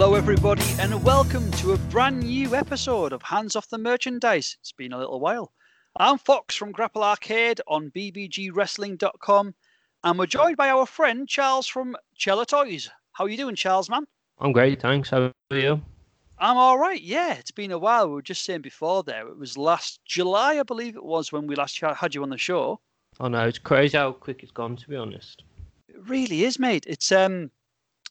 Hello, everybody, and welcome to a brand new episode of Hands Off the Merchandise. It's been a little while. I'm Fox from Grapple Arcade on bbgwrestling.com, and we're joined by our friend Charles from Chella Toys. How are you doing, Charles, man? I'm great, thanks. How are you? I'm all right. Yeah, it's been a while. We were just saying before there. It was last July, I believe it was, when we last had you on the show. Oh no, it's crazy how quick it's gone. To be honest, it really is, mate. It's um,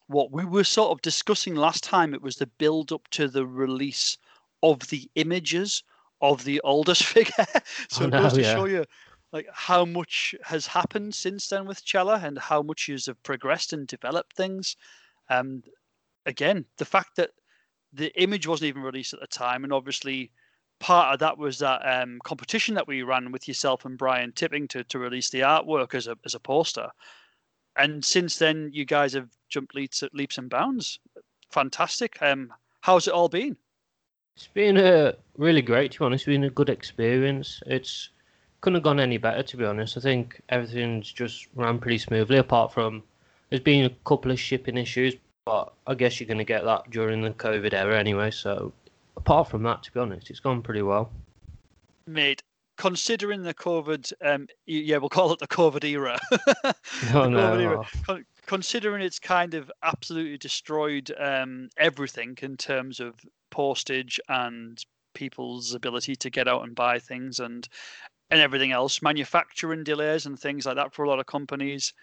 what we were sort of discussing last time. It was the build up to the release of the images of the Aldis figure. so oh, it goes to yeah. show you like how much has happened since then with Chella and how much you have progressed and developed things. And again, the fact that the image wasn't even released at the time, and obviously part of that was that um, competition that we ran with yourself and Brian Tipping to, to release the artwork as a as a poster. And since then, you guys have jumped leaps leaps and bounds. Fantastic. Um, how's it all been? it's been uh, really great. To be honest, it's been a good experience. It's couldn't have gone any better. To be honest, I think everything's just ran pretty smoothly. Apart from there's been a couple of shipping issues, but I guess you're going to get that during the COVID era anyway. So apart from that, to be honest, it's gone pretty well. Mate, considering the COVID, um, yeah, we'll call it the COVID era. The no, COVID era. oh, Con- considering it's kind of absolutely destroyed um, everything in terms of postage and people's ability to get out and buy things and and everything else, manufacturing delays and things like that for a lot of companies,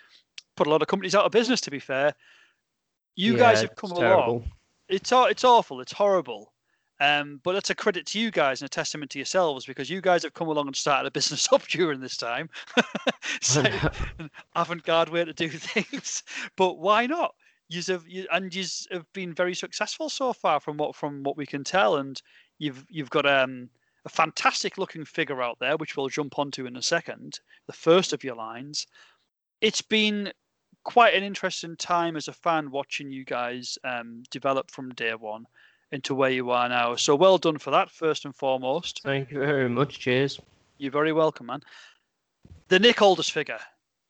put a lot of companies out of business. To be fair, you guys have come along it's it's awful. It's horrible. Um, but it's a credit to you guys and a testament to yourselves because you guys have come along and started a business up during this time. so, an avant-garde way to do things. But why not? You have you, and you have been very successful so far from what from what we can tell. And you've you've got um, a fantastic looking figure out there, which we'll jump onto in a second. The first of your lines. It's been quite an interesting time as a fan watching you guys um, develop from day one into where you are now. So well done for that, first and foremost. Thank you very much. Cheers. You're very welcome, man. The Nick Aldis figure.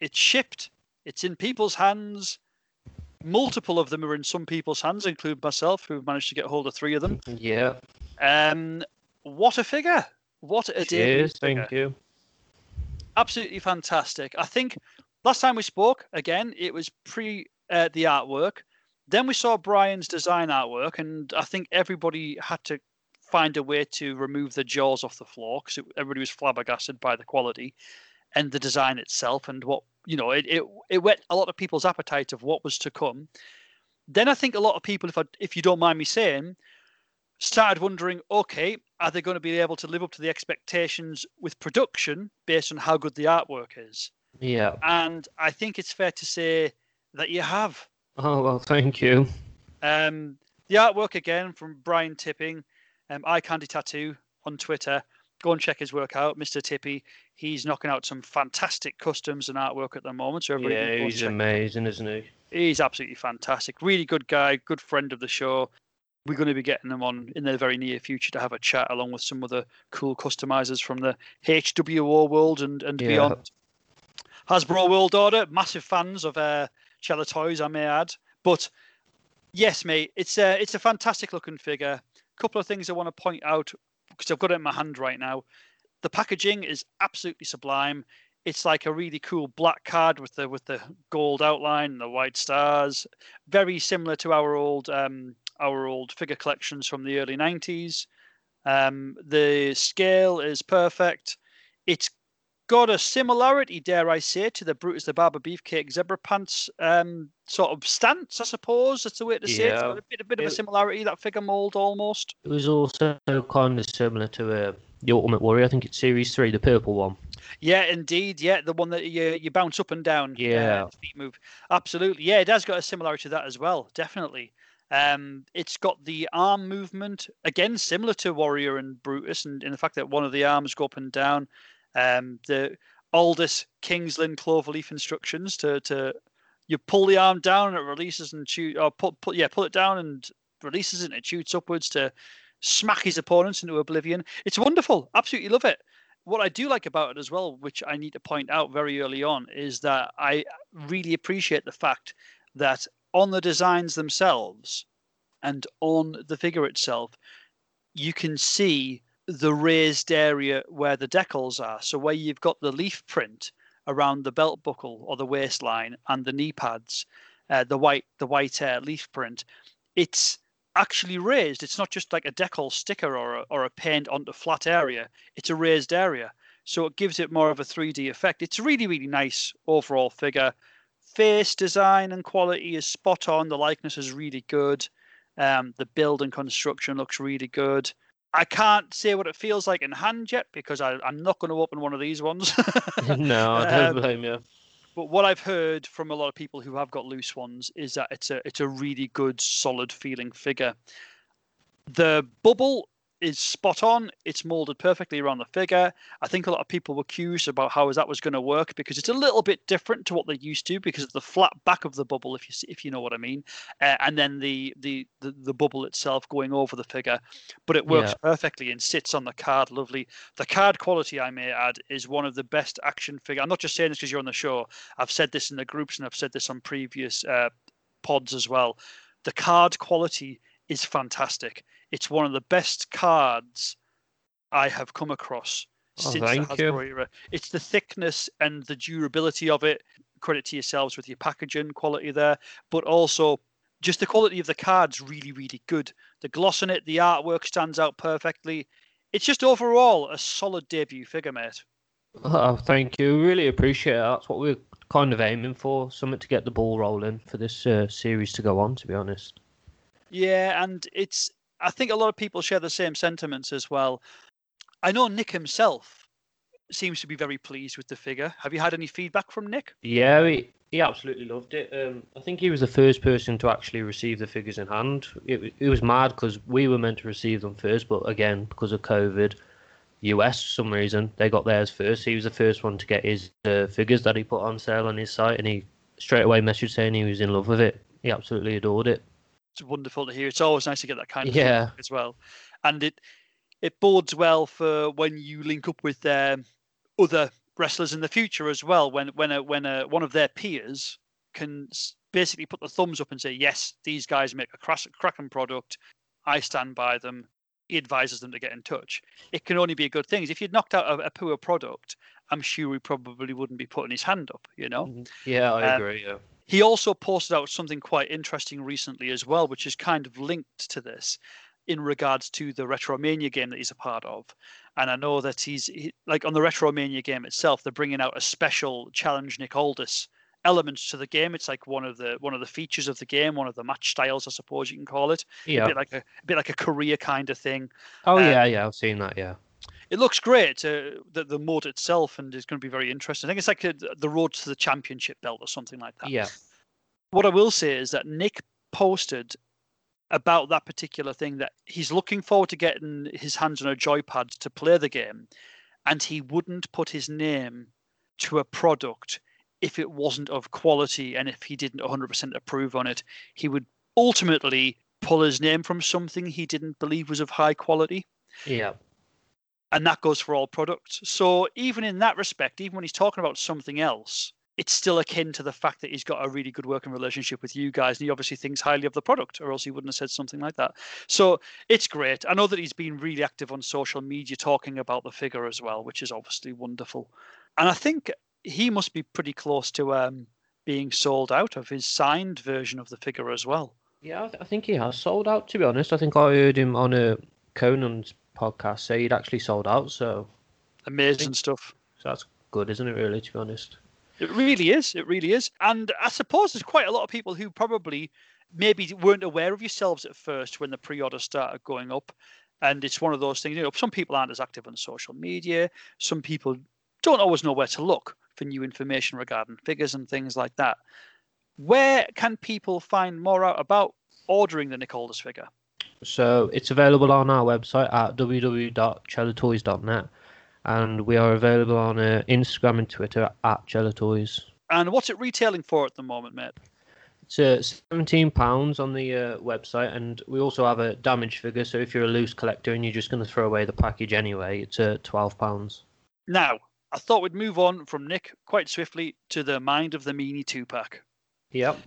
It's shipped. It's in people's hands. Multiple of them are in some people's hands, including myself, who've managed to get hold of three of them. Yeah. Um, what a figure! What a Cheers. figure. Thank you. absolutely fantastic. I think last time we spoke, again, it was pre uh, the artwork. Then we saw Brian's design artwork, and I think everybody had to find a way to remove the jaws off the floor because everybody was flabbergasted by the quality and the design itself, and what you know, it it it whet a lot of people's appetite of what was to come. Then I think a lot of people, if I, if you don't mind me saying, started wondering, okay, are they going to be able to live up to the expectations with production based on how good the artwork is? Yeah. And I think it's fair to say that you have. Oh well, thank you. Um, the artwork again from Brian Tipping, um, Eye Candy Tattoo on Twitter. Go and check his work out, Mr. Tippy. He's knocking out some fantastic customs and artwork at the moment. So everybody Yeah, he's amazing, isn't he? He's absolutely fantastic. Really good guy, good friend of the show. We're going to be getting him on in the very near future to have a chat along with some other cool customizers from the HWO world and, and Yeah. beyond. Hasbro World Order, massive fans of uh, Toys, I may add. But yes, mate, it's a, it's a fantastic looking figure. A couple of things I want to point out because I've got it in my hand right now. The packaging is absolutely sublime it's like a really cool black card with the with the gold outline and the white stars very similar to our old um our old figure collections from the early 90s um the scale is perfect it's got a similarity dare i say to the brutus the barber beefcake zebra pants um sort of stance i suppose that's the way to say it it's Yeah. got a bit, a bit of a similarity that figure mold almost It was also kind of similar to uh, the Ultimate Warrior. I think it's Series Three, the purple one. Yeah, indeed. Yeah, the one that you you bounce up and down. uh, Yeah. the feet move. Absolutely. Yeah, it has got a similarity to that as well. Definitely. Um, it's got the arm movement again, similar to Warrior and Brutus, and in the fact that one of the arms go up and down. Um, the Aldis Kingsland cloverleaf instructions to to you pull the arm down and it releases and shoot or put, put yeah pull it down and releases it and it shoots upwards to smack his opponents into oblivion. It's wonderful. Absolutely love it what I do like about it as well, which I need to point out very early on, is that I really appreciate the fact that on the designs themselves, and on the figure itself, you can see the raised area where the decals are. So where you've got the leaf print around the belt buckle or the waistline and the knee pads, uh, the white the white uh, leaf print, it's actually raised. It's not just like a decal sticker or a, or a paint onto flat area. It's a raised area, so it gives it more of a 3D effect. It's really really nice overall figure. Face design and quality is spot on. The likeness is really good. Um, the build and construction looks really good. I can't say what it feels like in hand yet because I, am not going to open one of these ones. no, I don't um, blame you. But what I've heard from a lot of people who have got loose ones is that it's a it's a really good, solid feeling figure. The bubble is spot on. It's molded perfectly around the figure. I think a lot of people were curious about how that was going to work because it's a little bit different to what they're used to because of the flat back of the bubble, if you see, if you know what I mean, uh, and then the, the the the bubble itself going over the figure. But it works yeah. perfectly and sits on the card lovely. The card quality, I may add, is one of the best action figure. I'm not just saying this because you're on the show. I've said this in the groups and I've said this on previous uh, pods as well. The card quality is fantastic. It's one of the best cards I have come across oh, since the Hasbro you. era. It's the thickness and the durability of it. Credit to yourselves with your packaging quality there, but also just the quality of the cards really, really good. The gloss on it, the artwork stands out perfectly. It's just overall a solid debut figure, mate. Oh, thank you. Really appreciate it. That's what we're kind of aiming for. Something to get the ball rolling for this uh, series to go on. To be honest. Yeah, and it's I think a lot of people share the same sentiments as well. I know Nick himself seems to be very pleased with the figure. Have you had any feedback from Nick? Yeah, he, he absolutely loved it. Um, I think he was the first person to actually receive the figures in hand. It, it was mad because we were meant to receive them first, but again, because of COVID, US for some reason, they got theirs first. He was the first one to get his uh, figures that he put on sale on his site, and he straight away messaged saying he was in love with it. He absolutely adored it wonderful to hear. It's always nice to get that kind of yeah as well, and it it bodes well for when you link up with um, other wrestlers in the future as well. When when a, when a, one of their peers can basically put the thumbs up and say, yes, these guys make a cracking product. I stand by them. He advises them to get in touch. It can only be a good thing. If you'd knocked out a, a poor product, I'm sure he probably wouldn't be putting his hand up. You know. Mm-hmm. Yeah, I um, agree. Yeah. He also posted out something quite interesting recently as well, which is kind of linked to this in regards to the Retromania game that he's a part of. And I know that he's he, like on the Retromania game itself, they're bringing out a special challenge Nick Aldis elements to the game. It's like one of the one of the features of the game, one of the match styles, I suppose you can call it. Yeah, a bit like a, a bit like a career kind of thing. Oh um, yeah, yeah, I've seen that. Yeah, it looks great. Uh, the the mode itself, and it's going to be very interesting. I think it's like a, the road to the championship belt or something like that. Yeah. What I will say is that Nick posted about that particular thing that he's looking forward to getting his hands on a joypad to play the game, and he wouldn't put his name to a product if it wasn't of quality and if he didn't 100% approve on it. He would ultimately pull his name from something he didn't believe was of high quality. Yeah and that goes for all products. So even in that respect, even when he's talking about something else, it's still akin to the fact that he's got a really good working relationship with you guys, and he obviously thinks highly of the product, or else he wouldn't have said something like that. So it's great. I know that he's been really active on social media talking about the figure as well, which is obviously wonderful. And I think he must be pretty close to um, being sold out of his signed version of the figure as well. Yeah, I think he has sold out. To be honest, I think I heard him on a Conan's podcast say he'd actually sold out. So amazing stuff. So that's good, isn't it? Really, to be honest. It really is. It really is. And I suppose there's quite a lot of people who probably maybe weren't aware of yourselves at first when the pre-order started going up. And it's one of those things. You know, some people aren't as active on social media. Some people don't always know where to look for new information regarding figures and things like that. Where can people find more out about ordering the Nick Aldis figure? So it's available on our website at www.chellatoys.net, and we are available on uh, Instagram and Twitter at Chellatoys. And what's it retailing for at the moment, mate? It's uh, seventeen pounds on the uh, website, and we also have a damage figure. So if you're a loose collector and you're just going to throw away the package anyway, it's uh, twelve pounds. Now, I thought we'd move on from Nick quite swiftly to the Mind of the Meanie two pack. Yep.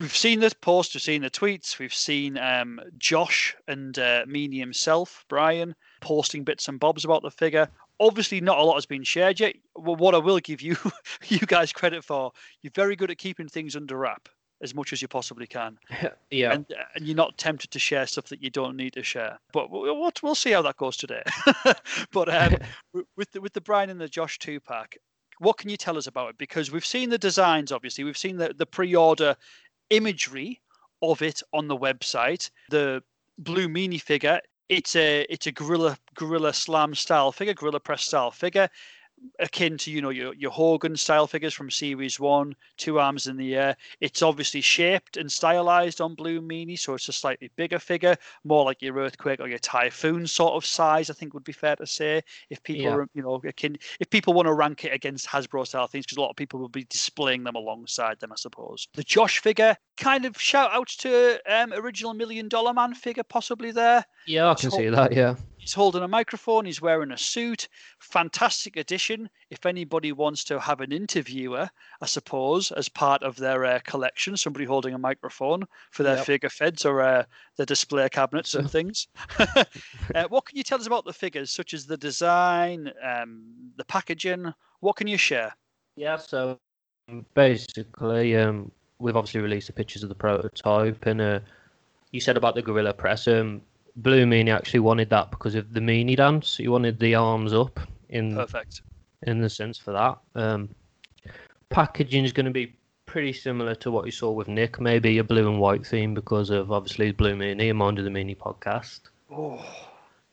We've seen this post, we've seen the tweets, we've seen um, Josh and uh, Meanie himself, Brian, posting bits and bobs about the figure. Obviously, not a lot has been shared yet. Well, what I will give you, you guys credit for, you're very good at keeping things under wrap as much as you possibly can. yeah. And, and you're not tempted to share stuff that you don't need to share. But we'll, we'll see how that goes today. but um, with the, with the Brian and the Josh two pack, what can you tell us about it? Because we've seen the designs, obviously, we've seen the, the pre-order imagery of it on the website. The blue meanie figure, it's a it's a gorilla gorilla slam style figure, gorilla press style figure akin to you know your your Hogan style figures from Series One, two arms in the air. It's obviously shaped and stylized on Blue Meanie, so it's a slightly bigger figure, more like your Earthquake or your Typhoon sort of size. I think would be fair to say if people Yeah. you know akin if people want to rank it against Hasbro style things, because a lot of people will be displaying them alongside them, I suppose. The Josh figure, kind of shout outs to um, original Million Dollar Man figure, possibly there. Yeah, I can see that. Yeah. He's holding a microphone. He's wearing a suit. Fantastic addition. If anybody wants to have an interviewer, I suppose, as part of their uh, collection, somebody holding a microphone for their Yep. figure feds or uh, their display cabinets and things. uh, what can you tell us about the figures, such as the design, um, the packaging? What can you share? Yeah, so um, basically, um, we've obviously released the pictures of the prototype, and uh, you said about the Gorilla Press. Um, Blue Meanie actually wanted that because of the Meanie dance. He wanted the arms up in Perfect. in the sense for that. Um, packaging is going to be pretty similar to what you saw with Nick, maybe a blue and white theme because of obviously Blue Meanie and Mind of the Meanie podcast. Oh,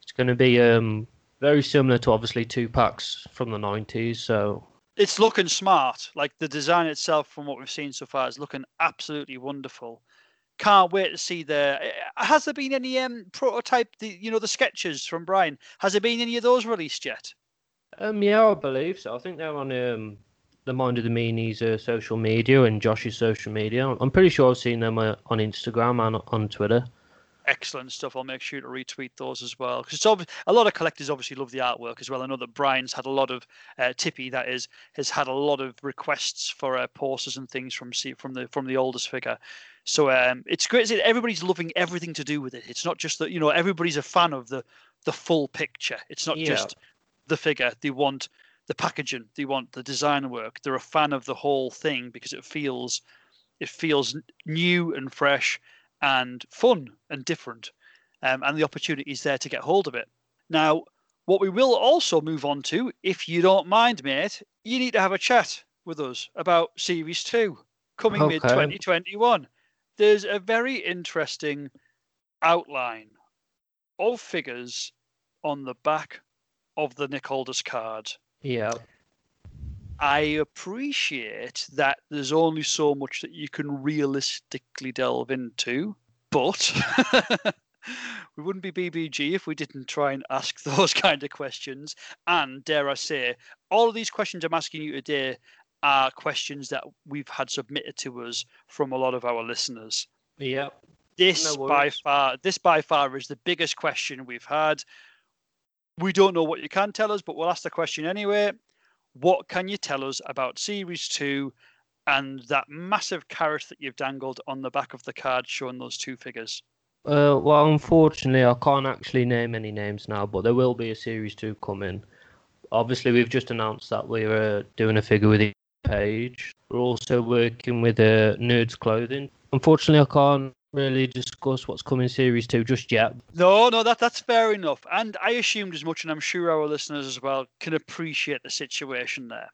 It's going to be um, very similar to obviously two packs from the 90s, so it's looking smart. Like the design itself, from what we've seen so far, is looking absolutely wonderful. Can't wait to see the. uh, Has there been any um prototype? The you know the sketches from Brian. Has there been any of those released yet? Um, yeah, I believe so. I think they're on um, the Mind of the Meanies uh, social media and Josh's social media. I'm pretty sure I've seen them uh, on Instagram and on Twitter. Excellent stuff. I'll make sure to retweet those as well because it's obvi- a lot of collectors obviously love the artwork as well. I know that Brian's had a lot of uh, Tippy that is has had a lot of requests for uh, posters and things from from the from the Aldis figure. So um, it's great. that Everybody's loving everything to do with it. It's not just that you know everybody's a fan of the the full picture. It's not Yeah. just the figure. They want the packaging. They want the design work. They're a fan of the whole thing because it feels it feels new and fresh and fun and different. Um, and the opportunity is there to get hold of it. Now, what we will also move on to, if you don't mind, mate, you need to have a chat with us about Series 2 coming Okay. mid 2021. There's a very interesting outline of figures on the back of the Nick Aldis card. Yeah. I appreciate that there's only so much that you can realistically delve into, but we wouldn't be BBG if we didn't try and ask those kind of questions. And dare I say, all of these questions I'm asking you today are questions that we've had submitted to us from a lot of our listeners. Yeah. This No by far, this by far is the biggest question we've had. We don't know what you can tell us, but we'll ask the question anyway. What can you tell us about Series 2 and that massive carrot that you've dangled on the back of the card showing those two figures? Uh, well, unfortunately, I can't actually name any names now, but there will be a series two coming. Obviously, we've just announced that we're uh, doing a figure with each page. We're also working with uh, Nerds Clothing. Unfortunately, I can't really discuss what's coming series two just yet. No, no, that that's fair enough. And I assumed as much, and I'm sure our listeners as well can appreciate the situation there.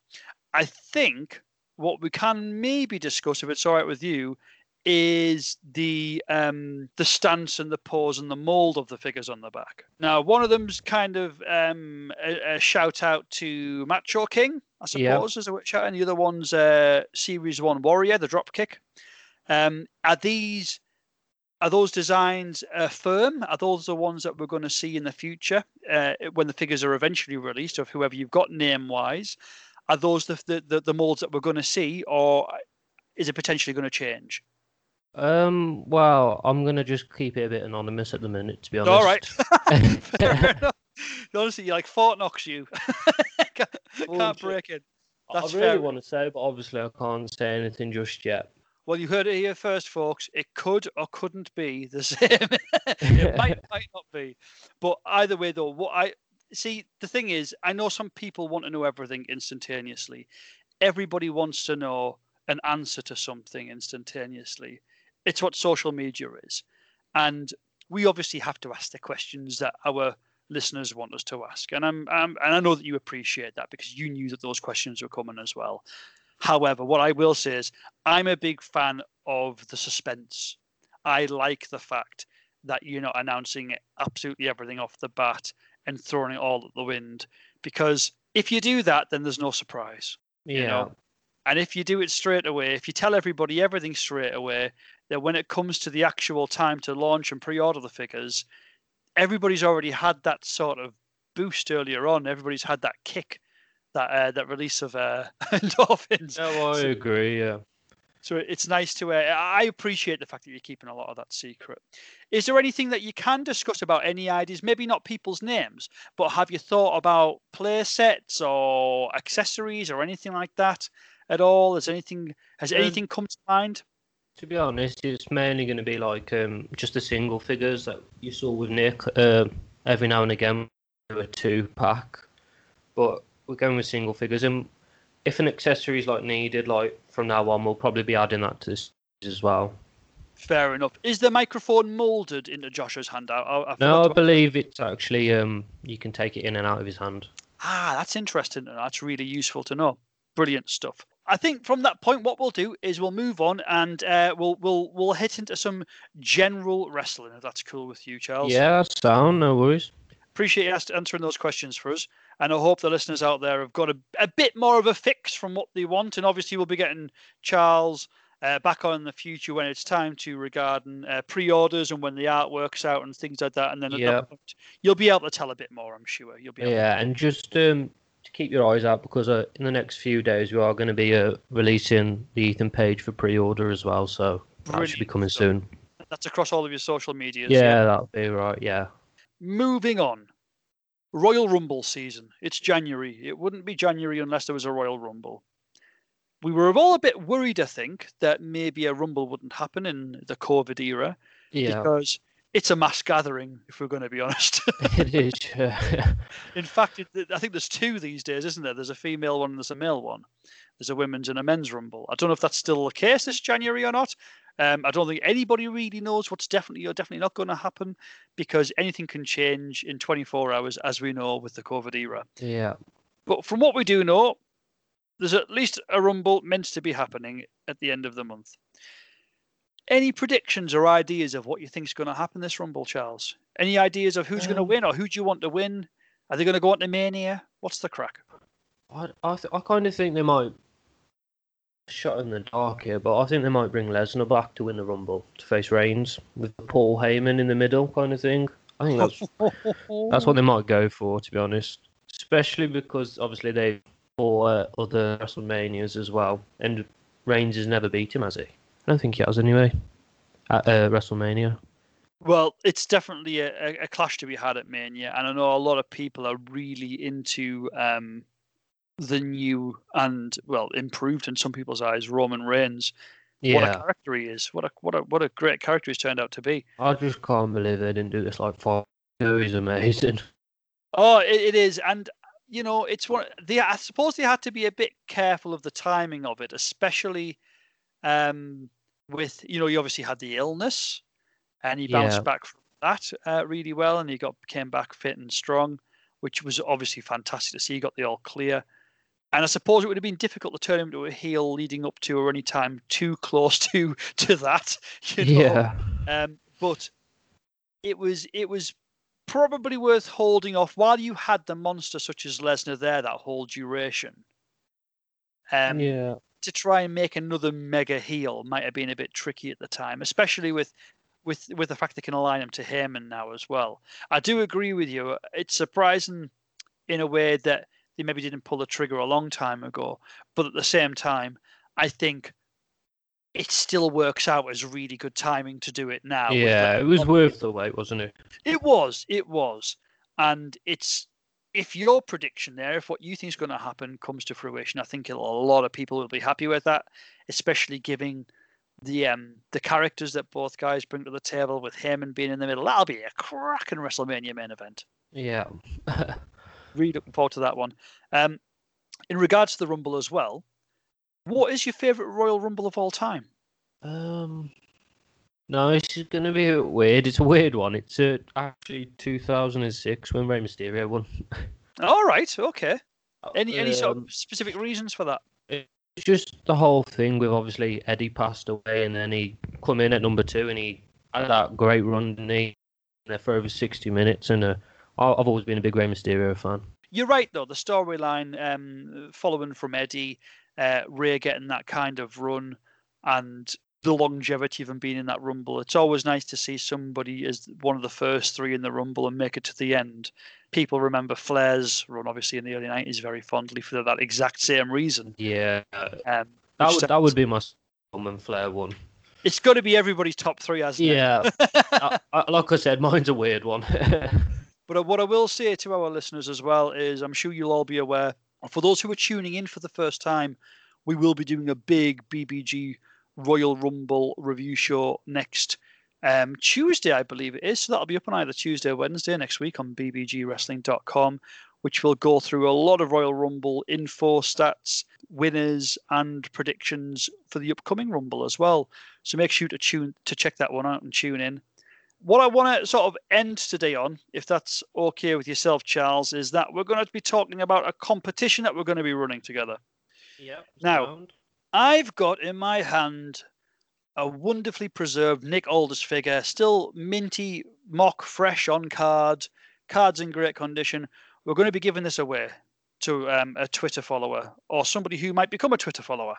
I think what we can maybe discuss, if it's all right with you, is the um, the stance and the pose and the mold of the figures on the back. Now, one of them's kind of um, a, a shout out to Macho King, I Yeah. suppose, is a shout, and the other one's uh, Series One Warrior, the drop kick. Um, are these are those designs uh, firm? Are those the ones that we're going to see in the future uh, when the figures are eventually released, of whoever you've got name wise? Are those the, the, the, the molds that we're going to see, or is it potentially going to change? Um, well, I'm gonna just keep it a bit anonymous at the minute, to be honest. All right. Fair enough. Honestly, you're like Fort Knox, you can't, Well, can't break it. I really fair. want to say, but obviously I can't say anything just yet. Well, you heard it here first, folks. It could or couldn't be the same. it might, might not be. But either way, though, what I see the thing is, I know some people want to know everything instantaneously. Everybody wants to know an answer to something instantaneously. It's what social media is. And we obviously have to ask the questions that our listeners want us to ask. And I'm, I'm and I know that you appreciate that because you knew that those questions were coming as well. However, what I will say is I'm a big fan of the suspense. I like the fact that you're not announcing absolutely everything off the bat and throwing it all at the wind because if you do that, then there's no surprise. Yeah. You know? And if you do it straight away, if you tell everybody everything straight away, then when it comes to the actual time to launch and pre-order the figures, everybody's already had that sort of boost earlier on. Everybody's had that kick, that uh, that release of uh, endorphins. No, I So- agree. Yeah. So it's nice to. Uh, I appreciate the fact that you're keeping a lot of that secret. Is there anything that you can discuss about any ideas? Maybe not people's names, but have you thought about play sets or accessories or anything like that at all? Has anything has Um, anything come to mind? To be honest, it's mainly going to be like um, just the single figures that you saw with Nick. Uh, every now and again, a two pack, but we're going with single figures. And if an accessory is like needed, like from now on, we'll probably be adding that to this as well. Fair enough. Is the microphone molded into Joshua's hand? I, I, No, I believe it's actually um, you can take it in and out of his hand. Ah, that's interesting. and That's really useful to know. Brilliant stuff. I think from that point, what we'll do is we'll move on and uh, we'll we'll we'll hit into some general wrestling. If that's cool with you, Charles. Yeah, sound, no worries. Appreciate you answering those questions for us, and I hope the listeners out there have got a, a bit more of a fix from what they want. And obviously, we'll be getting Charles uh, back on in the future when it's time to regarding uh, pre-orders and when the artwork's out and things like that. And then Yeah. point, you'll be able to tell a bit more. I'm sure you'll be. Able Yeah, and just um, to keep your eyes out because uh, in the next few days we are going to be uh, releasing the Ethan Page for pre-order as well, so that should be coming soon. That's across all of your social medias. Yeah, that'll be right. Yeah. Moving on. Royal Rumble season. It's January. It wouldn't be January unless there was a Royal Rumble. We were all a bit worried, I think, that maybe a Rumble wouldn't happen in the COVID era Yeah, because it's a mass gathering, if we're going to be honest. it is. Yeah. in fact, it, I think there's two these days, isn't there? There's a female one and there's a male one. There's a women's and a men's Rumble. I don't know if that's still the case this January or not. Um, I don't think anybody really knows what's definitely or definitely not going to happen because anything can change in 24 hours, as we know with the COVID era. yeah. But from what we do know, there's at least a Rumble meant to be happening at the end of the month. Any predictions or ideas of what you think is going to happen this Rumble, Charles? Any ideas of who's going to Um, win or who do you want to win? Are they going to go on to Mania? What's the crack? I I, th- I kind of think they might shot in the dark here, but I think they might bring Lesnar back to win the Rumble to face Reigns with Paul Heyman in the middle, kind of thing. I think that's that's what they might go for, to be honest. Especially because obviously they fought uh, other WrestleManias as well, and Reigns has never beat him, has he? I don't think he has anyway. At uh, WrestleMania. Well, it's definitely a, a, clash to be had at Mania, and I know a lot of people are really into um, the new and well improved in some people's eyes Roman Reigns. Yeah. What a character he is! What a what a what a great character he's turned out to be. I just can't believe they didn't do this like five. years. He's amazing. Oh, it, it is, and you know, it's one. They, I suppose they had to be a bit careful of the timing of it, especially um, with you know, he obviously had the illness, and he bounced Yeah. back from that uh, really well, and he got came back fit and strong, which was obviously fantastic to see. He got the all clear, and I suppose it would have been difficult to turn him to a heel leading up to or any time too close to to that. You know? Yeah, Um, but it was it was probably worth holding off while you had the monster such as Lesnar there that whole duration. Um, yeah, To try and make another mega heel might have been a bit tricky at the time, especially with with with the fact they can align him to Heyman now as well. I do agree with you. It's surprising in a way that they maybe didn't pull the trigger a long time ago, but at the same time, I think it still works out as really good timing to do it now. yeah. It was worth the wait, wasn't it? it was, it was, and it's if your prediction there, if what you think is going to happen comes to fruition, I think a lot of people will be happy with that, especially giving the um the characters that both guys bring to the table with him and being in the middle. That'll be a cracking WrestleMania main event. Yeah. really looking forward to that one. Um, in regards to the Rumble as well, what is your favourite Royal Rumble of all time? um. No, this is gonna be a bit weird. It's a weird one. It's uh, actually 2006 when Rey Mysterio won. All right, okay. Any any sort Um, of specific reasons for that? It's just the whole thing with obviously Eddie passed away and then he come in at number two and he had that great run he? there for over 60 minutes and uh, I've always been a big Rey Mysterio fan. You're right though. The storyline um, following from Eddie, uh, Rey getting that kind of run, and the longevity of him being in that Rumble. It's always nice to see somebody as one of the first three in the Rumble and make it to the end. People remember Flair's run, obviously in the early '90s, very fondly for that exact same reason. Yeah, Um, that would, that would be my when Flair won. It's got to be everybody's top three, hasn't Yeah, it? I, like I said, mine's a weird one. But what I will say to our listeners as well is I'm sure you'll all be aware, for those who are tuning in for the first time, we will be doing a big BBG Royal Rumble review show next um, Tuesday, I believe it is. So that'll be up on either Tuesday or Wednesday next week on bbgwrestling.com, which will go through a lot of Royal Rumble info, stats, winners, and predictions for the upcoming Rumble as well. So make sure to tune to check that one out and tune in what I want to sort of end today on, if that's okay with yourself, Charles, is that we're going to be talking about a competition that we're going to be running together. yeah. Now- I've got in my hand a wonderfully preserved Nick Aldis figure, still minty, mock fresh on card, cards in great condition. We're going to be giving this away to um, a Twitter follower or somebody who might become a Twitter follower.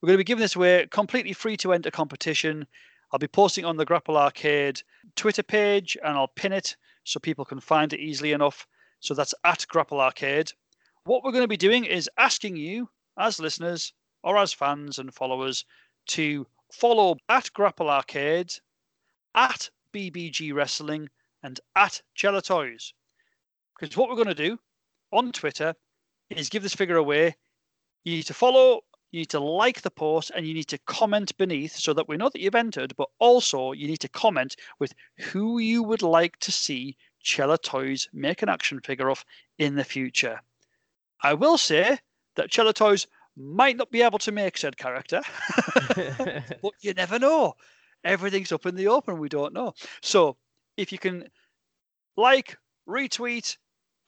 We're going to be giving this away completely free to enter competition. I'll be posting on the Grapple Arcade Twitter page and I'll pin it so people can find it easily enough. So that's at Grapple Arcade. What we're going to be doing is asking you, as listeners or as fans and followers, to follow at Grapple Arcade, at BBG Wrestling, and at Chella Toys. Because what we're going to do on Twitter is give this figure away. You need to follow, you need to like the post, and you need to comment beneath so that we know that you've entered. But also, you need to comment with who you would like to see Chella Toys make an action figure of in the future. I will say that Chella Toys might not be able to make said character, but you never know. Everything's up in the open. We don't know. So if you can like, retweet,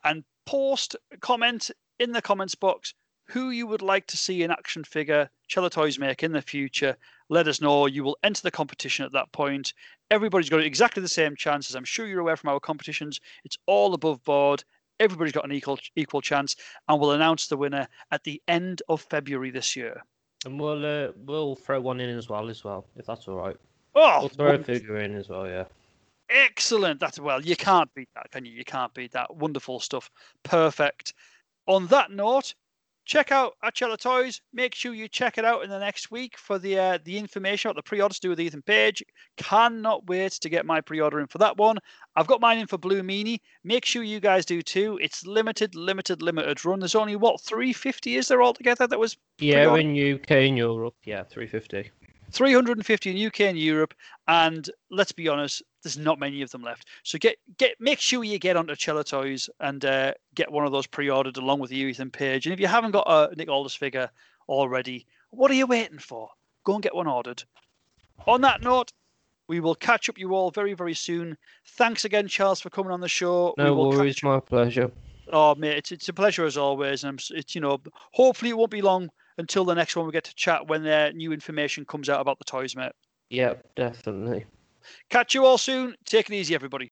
and post, comment in the comments box who you would like to see an action figure Chella Toys make in the future, let us know. You will enter the competition at that point. Everybody's got exactly the same chances. I'm sure you're aware from our competitions. It's all above board. Everybody's got an equal equal chance, and we'll announce the winner at the end of February this year. and we'll uh, we'll throw one in as well, as well, if that's all right. Oh, We'll throw a figure in as well, yeah. Excellent. That's well, you can't beat that, can you? You can't beat that. Wonderful stuff. Perfect. On that note, check out Achella Toys. Make sure you check it out in the next week for the uh, the information about the pre-orders to do with Ethan Page. Cannot wait to get my pre-order in for that one. I've got mine in for Blue Meanie. Make sure you guys do too. It's limited, limited, limited run. There's only what 350 is there altogether that was Yeah, Pre-order. in UK and Europe, yeah, 350. 350 in UK and Europe, and let's be honest, there's not many of them left. So get get make sure you get onto Chella Toys and uh, get one of those pre-ordered along with you, Ethan Page. And if you haven't got a Nick Aldis figure already, what are you waiting for? Go and get one ordered. On that note, we will catch up you all very very soon. Thanks again, Charles, for coming on the show. We No will catch worries, my pleasure. Oh, mate, it's, it's a pleasure as always. And I'm, it's, you know, hopefully it won't be long until the next one we get to chat when their new information comes out about the toys, mate. Yeah, definitely. Catch you all soon. Take it easy, everybody.